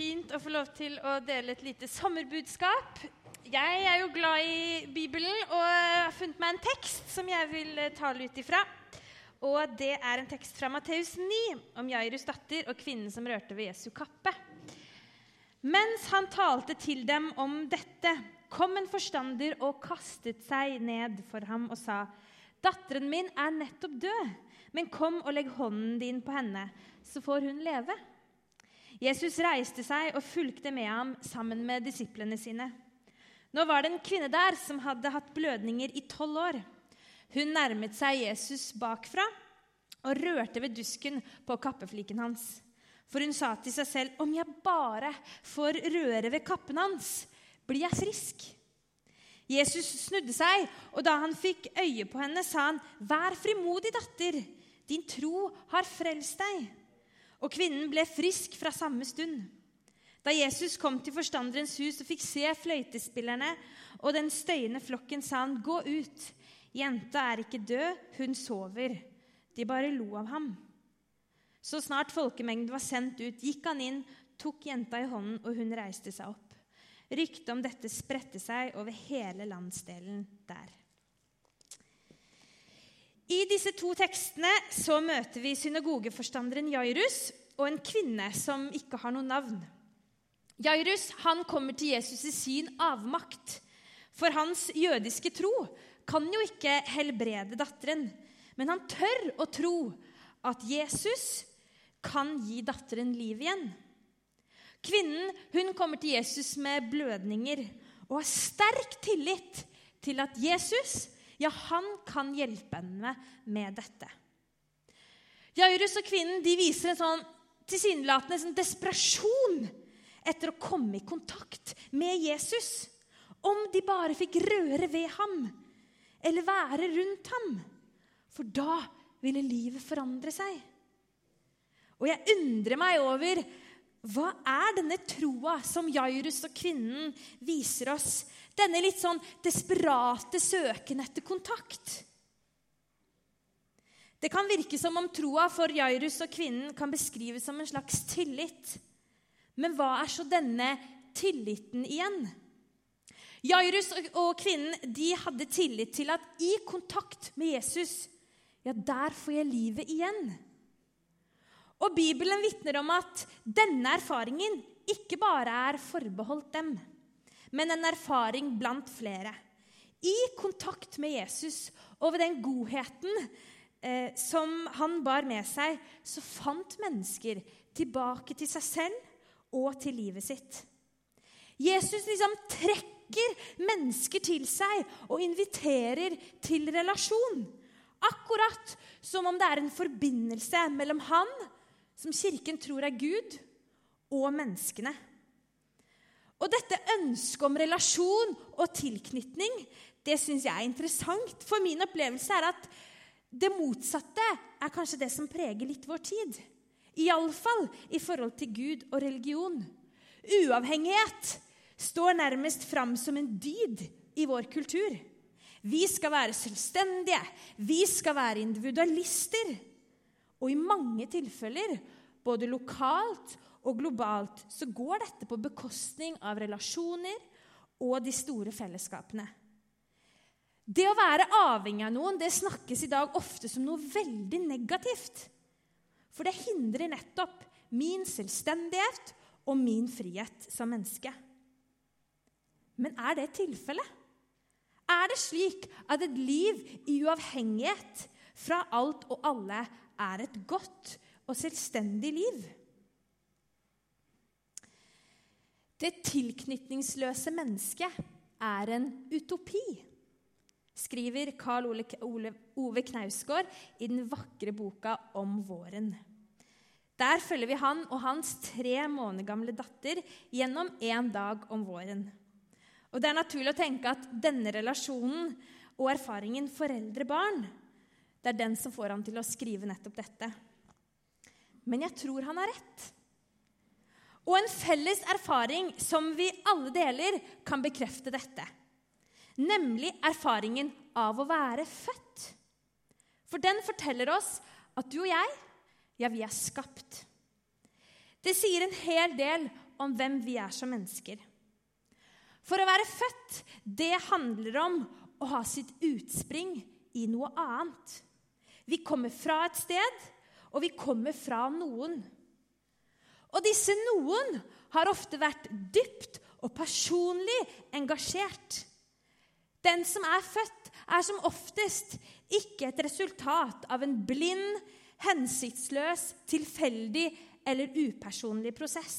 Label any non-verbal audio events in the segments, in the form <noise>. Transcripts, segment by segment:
fint å få lov til å dele et lite sommerbudskap. Jeg er jo glad i Bibelen og har funnet meg en tekst som jeg vil eh, tale ut ifra. Og det er en tekst fra Matteus 9 om Jairus datter og kvinnen som rørte ved Jesu kappe. Mens han talte til dem om dette, kom en forstander og kastet seg ned for ham og sa:" Datteren min er nettopp død, men kom og legg hånden din på henne, så får hun leve. Jesus reiste seg og fulgte med ham sammen med disiplene sine. Nå var det en kvinne der som hadde hatt blødninger i tolv år. Hun nærmet seg Jesus bakfra og rørte ved dusken på kappefliken hans. For hun sa til seg selv, 'Om jeg bare får røre ved kappen hans, blir jeg frisk.' Jesus snudde seg, og da han fikk øye på henne, sa han, 'Vær frimodig, datter. Din tro har frelst deg.' Og kvinnen ble frisk fra samme stund. Da Jesus kom til forstanderens hus og fikk se fløytespillerne og den støyende flokken, sa han, 'Gå ut. Jenta er ikke død, hun sover.' De bare lo av ham. Så snart folkemengden var sendt ut, gikk han inn, tok jenta i hånden, og hun reiste seg opp. Ryktet om dette spredte seg over hele landsdelen der. I disse to tekstene så møter vi synagogeforstanderen Jairus og en kvinne som ikke har noe navn. Jairus han kommer til Jesus i sin avmakt, for hans jødiske tro kan jo ikke helbrede datteren. Men han tør å tro at Jesus kan gi datteren liv igjen. Kvinnen hun kommer til Jesus med blødninger og har sterk tillit til at Jesus ja, han kan hjelpe henne med dette. Jairus og kvinnen de viser en sånn tilsynelatende sånn desperasjon etter å komme i kontakt med Jesus. Om de bare fikk røre ved ham eller være rundt ham. For da ville livet forandre seg. Og jeg undrer meg over hva er denne troa som Jairus og kvinnen viser oss? Denne litt sånn desperate søken etter kontakt. Det kan virke som om troa for Jairus og kvinnen kan beskrives som en slags tillit. Men hva er så denne tilliten igjen? Jairus og kvinnen de hadde tillit til at i kontakt med Jesus, ja, der får jeg livet igjen. Og Bibelen vitner om at denne erfaringen ikke bare er forbeholdt dem, men en erfaring blant flere. I kontakt med Jesus og ved den godheten eh, som han bar med seg, så fant mennesker tilbake til seg selv og til livet sitt. Jesus liksom trekker mennesker til seg og inviterer til relasjon. Akkurat som om det er en forbindelse mellom han som Kirken tror er Gud, og menneskene. Og dette ønsket om relasjon og tilknytning det syns jeg er interessant. For min opplevelse er at det motsatte er kanskje det som preger litt vår tid. Iallfall i forhold til Gud og religion. Uavhengighet står nærmest fram som en dyd i vår kultur. Vi skal være selvstendige, vi skal være individualister. Og i mange tilfeller, både lokalt og globalt, så går dette på bekostning av relasjoner og de store fellesskapene. Det å være avhengig av noen det snakkes i dag ofte som noe veldig negativt. For det hindrer nettopp min selvstendighet og min frihet som menneske. Men er det tilfellet? Er det slik at et liv i uavhengighet fra alt og alle er et godt og selvstendig liv. Det tilknytningsløse mennesket er en utopi, skriver Karl Ove Knausgård i den vakre boka om våren. Der følger vi han og hans tre måneder gamle datter gjennom én dag om våren. Og Det er naturlig å tenke at denne relasjonen og erfaringen foreldre-barn det er den som får ham til å skrive nettopp dette. Men jeg tror han har rett. Og en felles erfaring som vi alle deler, kan bekrefte dette. Nemlig erfaringen av å være født. For den forteller oss at du og jeg, ja, vi er skapt. Det sier en hel del om hvem vi er som mennesker. For å være født, det handler om å ha sitt utspring i noe annet. Vi kommer fra et sted, og vi kommer fra noen. Og disse noen har ofte vært dypt og personlig engasjert. Den som er født, er som oftest ikke et resultat av en blind, hensiktsløs, tilfeldig eller upersonlig prosess.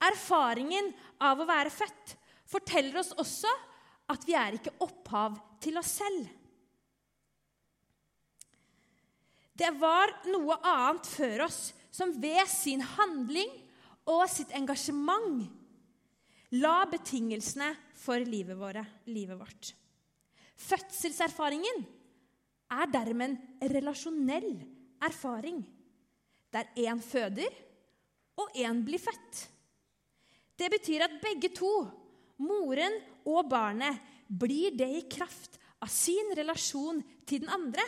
Erfaringen av å være født forteller oss også at vi er ikke opphav til oss selv. Det var noe annet før oss som ved sin handling og sitt engasjement la betingelsene for livet, våre, livet vårt. Fødselserfaringen er dermed en relasjonell erfaring, der én føder og én blir født. Det betyr at begge to, moren og barnet, blir det i kraft av sin relasjon til den andre.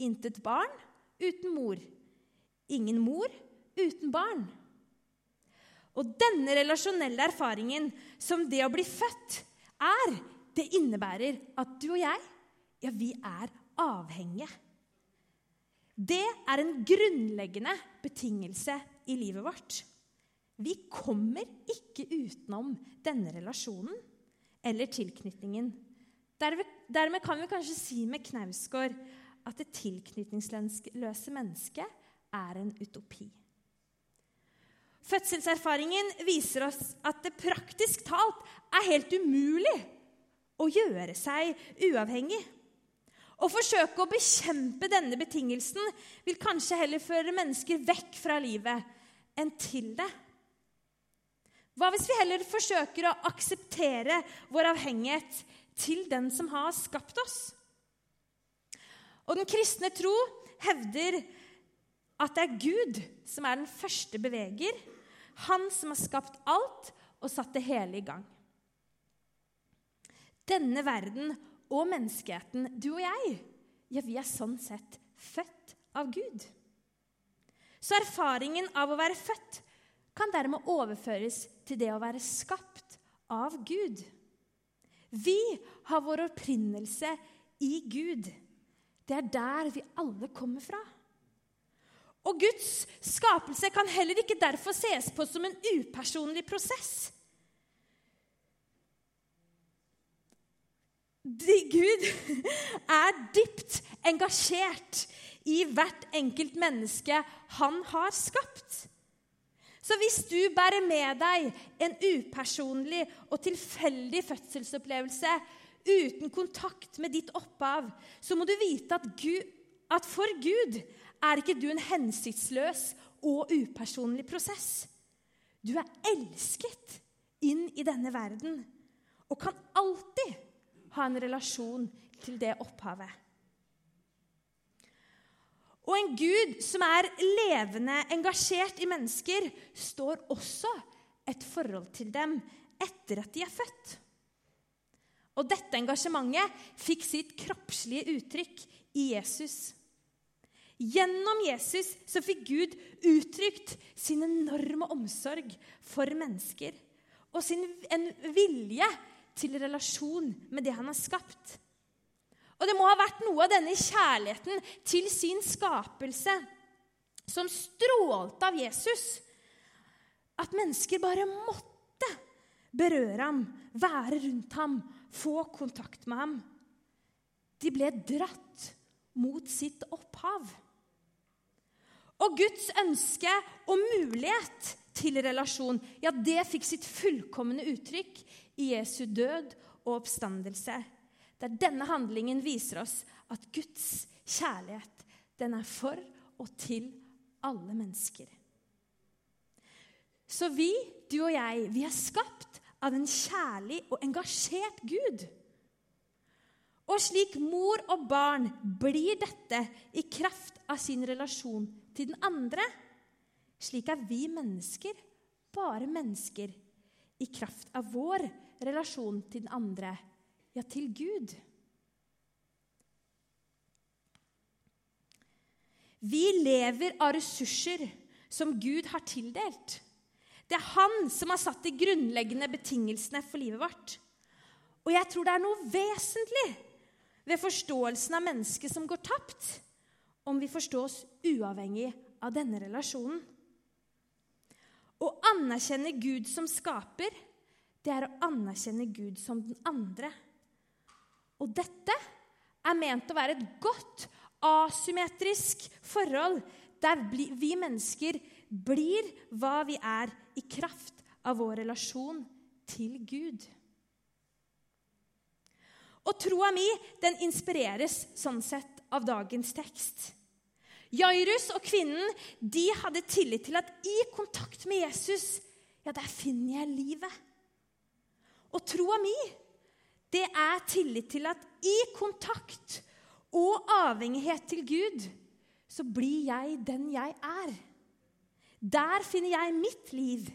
Intet barn uten mor. Ingen mor uten barn. Og denne relasjonelle erfaringen som det å bli født er, det innebærer at du og jeg, ja, vi er avhengige. Det er en grunnleggende betingelse i livet vårt. Vi kommer ikke utenom denne relasjonen eller tilknytningen. Dermed kan vi kanskje si med Knausgård at det tilknytningsløse mennesket er en utopi. Fødselserfaringen viser oss at det praktisk talt er helt umulig å gjøre seg uavhengig. Å forsøke å bekjempe denne betingelsen vil kanskje heller føre mennesker vekk fra livet enn til det. Hva hvis vi heller forsøker å akseptere vår avhengighet til den som har skapt oss? Og den kristne tro hevder at det er Gud som er den første beveger, han som har skapt alt og satt det hele i gang. Denne verden og menneskeheten, du og jeg, ja, vi er sånn sett født av Gud. Så erfaringen av å være født kan dermed overføres til det å være skapt av Gud. Vi har vår opprinnelse i Gud. Det er der vi alle kommer fra. Og Guds skapelse kan heller ikke derfor ses på som en upersonlig prosess. Gud <laughs> er dypt engasjert i hvert enkelt menneske han har skapt. Så hvis du bærer med deg en upersonlig og tilfeldig fødselsopplevelse uten kontakt med ditt opphav, så må du vite at, Gud, at for Gud er ikke du en hensiktsløs og upersonlig prosess. Du er elsket inn i denne verden og kan alltid ha en relasjon til det opphavet. Og en Gud som er levende engasjert i mennesker, står også et forhold til dem etter at de er født. Og dette engasjementet fikk sitt kroppslige uttrykk i Jesus. Gjennom Jesus så fikk Gud uttrykt sin enorme omsorg for mennesker og sin en vilje til relasjon med det han har skapt. Og det må ha vært noe av denne kjærligheten til sin skapelse som strålte av Jesus, at mennesker bare måtte berøre ham, være rundt ham, få kontakt med ham. De ble dratt mot sitt opphav. Og Guds ønske og mulighet til relasjon, ja, det fikk sitt fullkomne uttrykk i Jesu død og oppstandelse der denne handlingen viser oss at Guds kjærlighet, den er for og til alle mennesker. Så vi, du og jeg, vi er skapt av en kjærlig og engasjert Gud. Og slik mor og barn blir dette i kraft av sin relasjon til den andre. Slik er vi mennesker bare mennesker i kraft av vår relasjon til den andre ja, til Gud. Vi lever av ressurser som Gud har tildelt. Det er han som har satt de grunnleggende betingelsene for livet vårt. Og jeg tror det er noe vesentlig ved forståelsen av mennesket som går tapt, om vi forstås uavhengig av denne relasjonen. Å anerkjenne Gud som skaper, det er å anerkjenne Gud som den andre. Og dette er ment å være et godt, asymmetrisk forhold der vi mennesker blir hva vi er i kraft av vår relasjon til Gud. Og troa mi den inspireres sånn sett av dagens tekst. Jairus og kvinnen de hadde tillit til at i kontakt med Jesus, ja, der finner jeg livet. Og troa mi, det er tillit til at i kontakt og avhengighet til Gud, så blir jeg den jeg er. Der finner jeg mitt liv.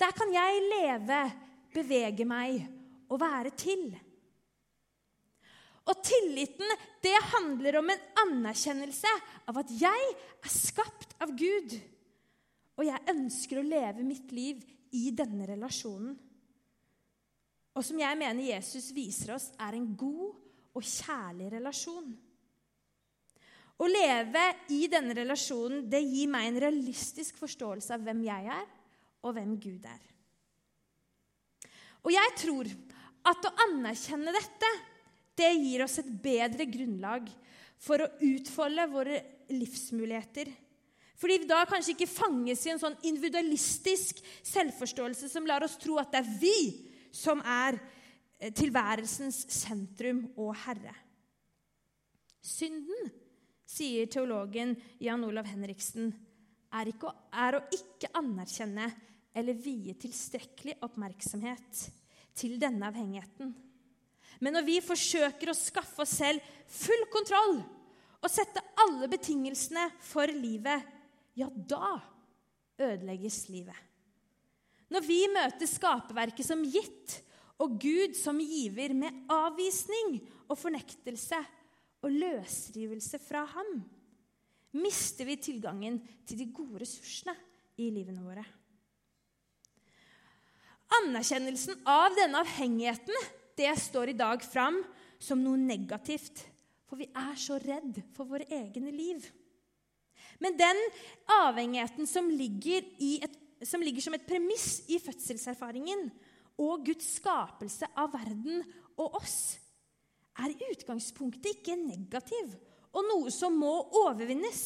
Der kan jeg leve, bevege meg og være til. Og tilliten, det handler om en anerkjennelse av at jeg er skapt av Gud. Og jeg ønsker å leve mitt liv i denne relasjonen. Og som jeg mener Jesus viser oss, er en god og kjærlig relasjon. Å leve i denne relasjonen det gir meg en realistisk forståelse av hvem jeg er, og hvem Gud er. Og jeg tror at å anerkjenne dette det gir oss et bedre grunnlag for å utfolde våre livsmuligheter. Fordi vi da kanskje ikke fanges i en sånn individualistisk selvforståelse som lar oss tro at det er vi som er eh, tilværelsens sentrum og herre. Synden, sier teologen Jan Olav Henriksen, er, ikke, er å ikke anerkjenne eller vie tilstrekkelig oppmerksomhet til denne avhengigheten. Men når vi forsøker å skaffe oss selv full kontroll og sette alle betingelsene for livet, ja, da ødelegges livet. Når vi møter skaperverket som gitt og Gud som giver med avvisning og fornektelse og løsrivelse fra ham, mister vi tilgangen til de gode ressursene i livene våre. Anerkjennelsen av denne avhengigheten det står i dag fram som noe negativt, for vi er så redd for våre egne liv. Men den avhengigheten som ligger, et, som ligger som et premiss i fødselserfaringen og Guds skapelse av verden og oss, er utgangspunktet ikke negativ og noe som må overvinnes.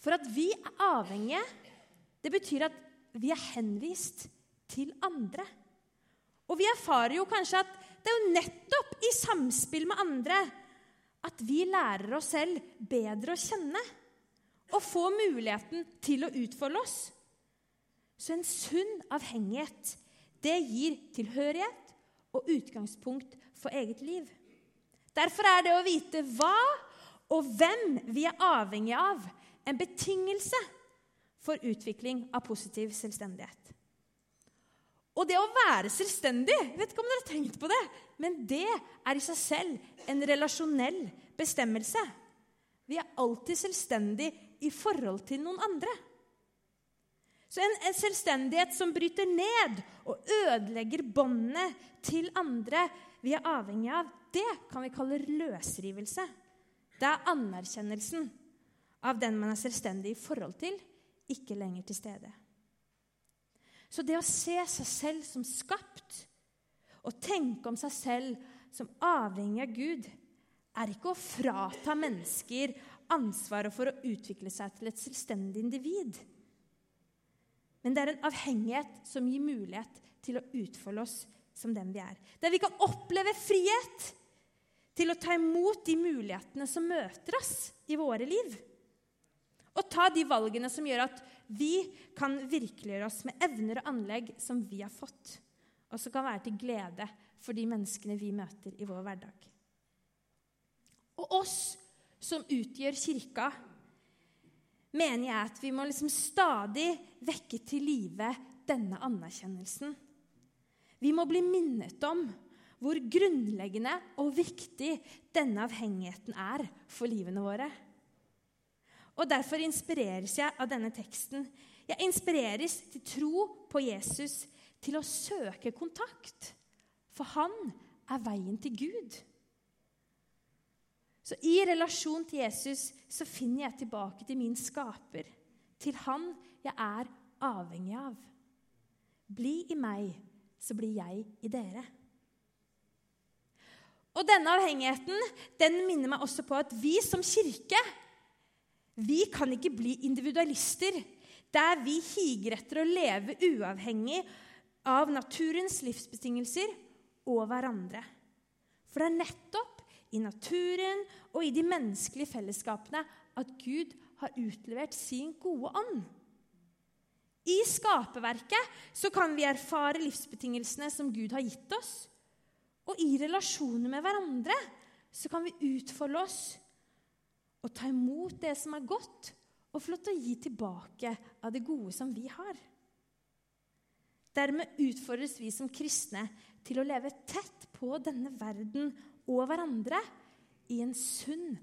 For at vi er avhengige, det betyr at vi er henvist til andre. Og vi erfarer jo kanskje at det er jo nettopp i samspill med andre at vi lærer oss selv bedre å kjenne og får muligheten til å utfolde oss. Så en sunn avhengighet, det gir tilhørighet og utgangspunkt for eget liv. Derfor er det å vite hva og hvem vi er avhengig av, en betingelse for utvikling av positiv selvstendighet. Og det å være selvstendig jeg vet ikke om dere har tenkt på det, men det er i seg selv en relasjonell bestemmelse. Vi er alltid selvstendige i forhold til noen andre. Så en, en selvstendighet som bryter ned og ødelegger båndene til andre vi er avhengig av, det kan vi kalle løsrivelse. Det er anerkjennelsen av den man er selvstendig i forhold til, ikke lenger til stede. Så det å se seg selv som skapt og tenke om seg selv som avhengig av Gud, er ikke å frata mennesker ansvaret for å utvikle seg til et selvstendig individ. Men det er en avhengighet som gir mulighet til å utfolde oss som den vi er. Der vi kan oppleve frihet til å ta imot de mulighetene som møter oss i våre liv. Og ta de valgene som gjør at vi kan virkeliggjøre oss med evner og anlegg som vi har fått, og som kan være til glede for de menneskene vi møter i vår hverdag. Og oss som utgjør kirka, mener jeg at vi må liksom stadig vekke til live denne anerkjennelsen. Vi må bli minnet om hvor grunnleggende og viktig denne avhengigheten er for livene våre. Og derfor inspireres jeg av denne teksten. Jeg inspireres til tro på Jesus, til å søke kontakt. For han er veien til Gud. Så i relasjon til Jesus så finner jeg tilbake til min skaper, til han jeg er avhengig av. Bli i meg, så blir jeg i dere. Og denne avhengigheten den minner meg også på at vi som kirke vi kan ikke bli individualister der vi higer etter å leve uavhengig av naturens livsbetingelser og hverandre. For det er nettopp i naturen og i de menneskelige fellesskapene at Gud har utlevert sin gode ånd. I skaperverket kan vi erfare livsbetingelsene som Gud har gitt oss. Og i relasjoner med hverandre så kan vi utfolde oss og ta imot det som er godt, og få lov til å gi tilbake av det gode som vi har. Dermed utfordres vi som kristne til å leve tett på denne verden og hverandre i en sunn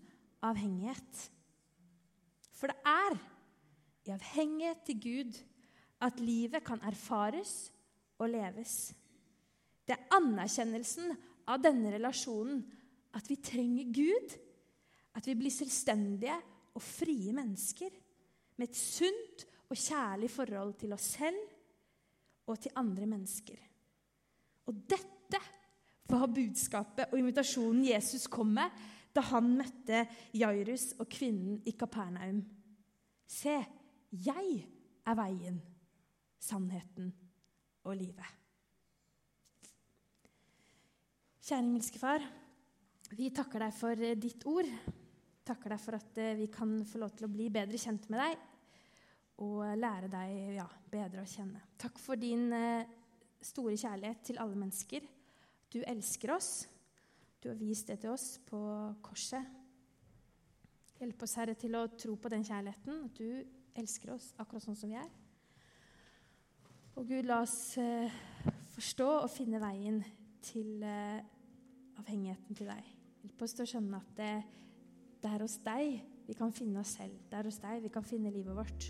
avhengighet. For det er i avhengighet til Gud at livet kan erfares og leves. Det er anerkjennelsen av denne relasjonen at vi trenger Gud at vi blir selvstendige og frie mennesker med et sunt og kjærlig forhold til oss selv og til andre mennesker. Og dette var budskapet og invitasjonen Jesus kom med da han møtte Jairus og kvinnen i Kapernaum. Se, jeg er veien, sannheten og livet. Kjære himmelske Far, vi takker deg for ditt ord takker deg for at eh, vi kan få lov til å bli bedre kjent med deg og lære deg ja, bedre å kjenne. Takk for din eh, store kjærlighet til alle mennesker. Du elsker oss. Du har vist det til oss på korset. Hjelp oss, Herre, til å tro på den kjærligheten, at du elsker oss akkurat sånn som vi er. Og Gud, la oss eh, forstå og finne veien til eh, avhengigheten til deg. Hjelp oss til å skjønne at det det er hos deg vi kan finne oss selv. Det er hos deg vi kan finne livet vårt.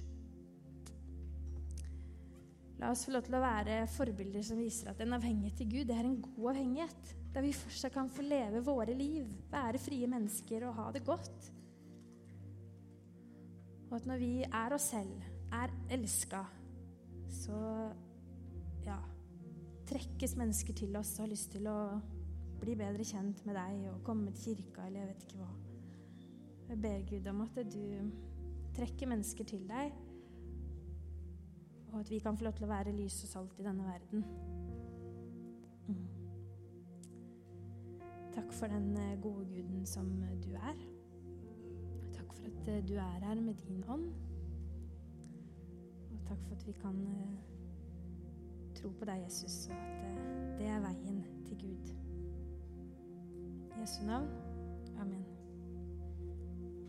La oss få lov til å være forbilder som viser at en avhengighet til Gud det er en god avhengighet. Der vi fortsatt kan få leve våre liv, være frie mennesker og ha det godt. Og at når vi er oss selv, er elska, så ja, trekkes mennesker til oss og har lyst til å bli bedre kjent med deg og komme til kirka eller jeg vet ikke hva. Jeg ber Gud om at du trekker mennesker til deg, og at vi kan få lov til å være lys og salt i denne verden. Mm. Takk for den eh, gode guden som du er. Takk for at eh, du er her med din ånd. Og takk for at vi kan tro på deg, Jesus, og at det er veien til Gud. I Jesu navn. Amen.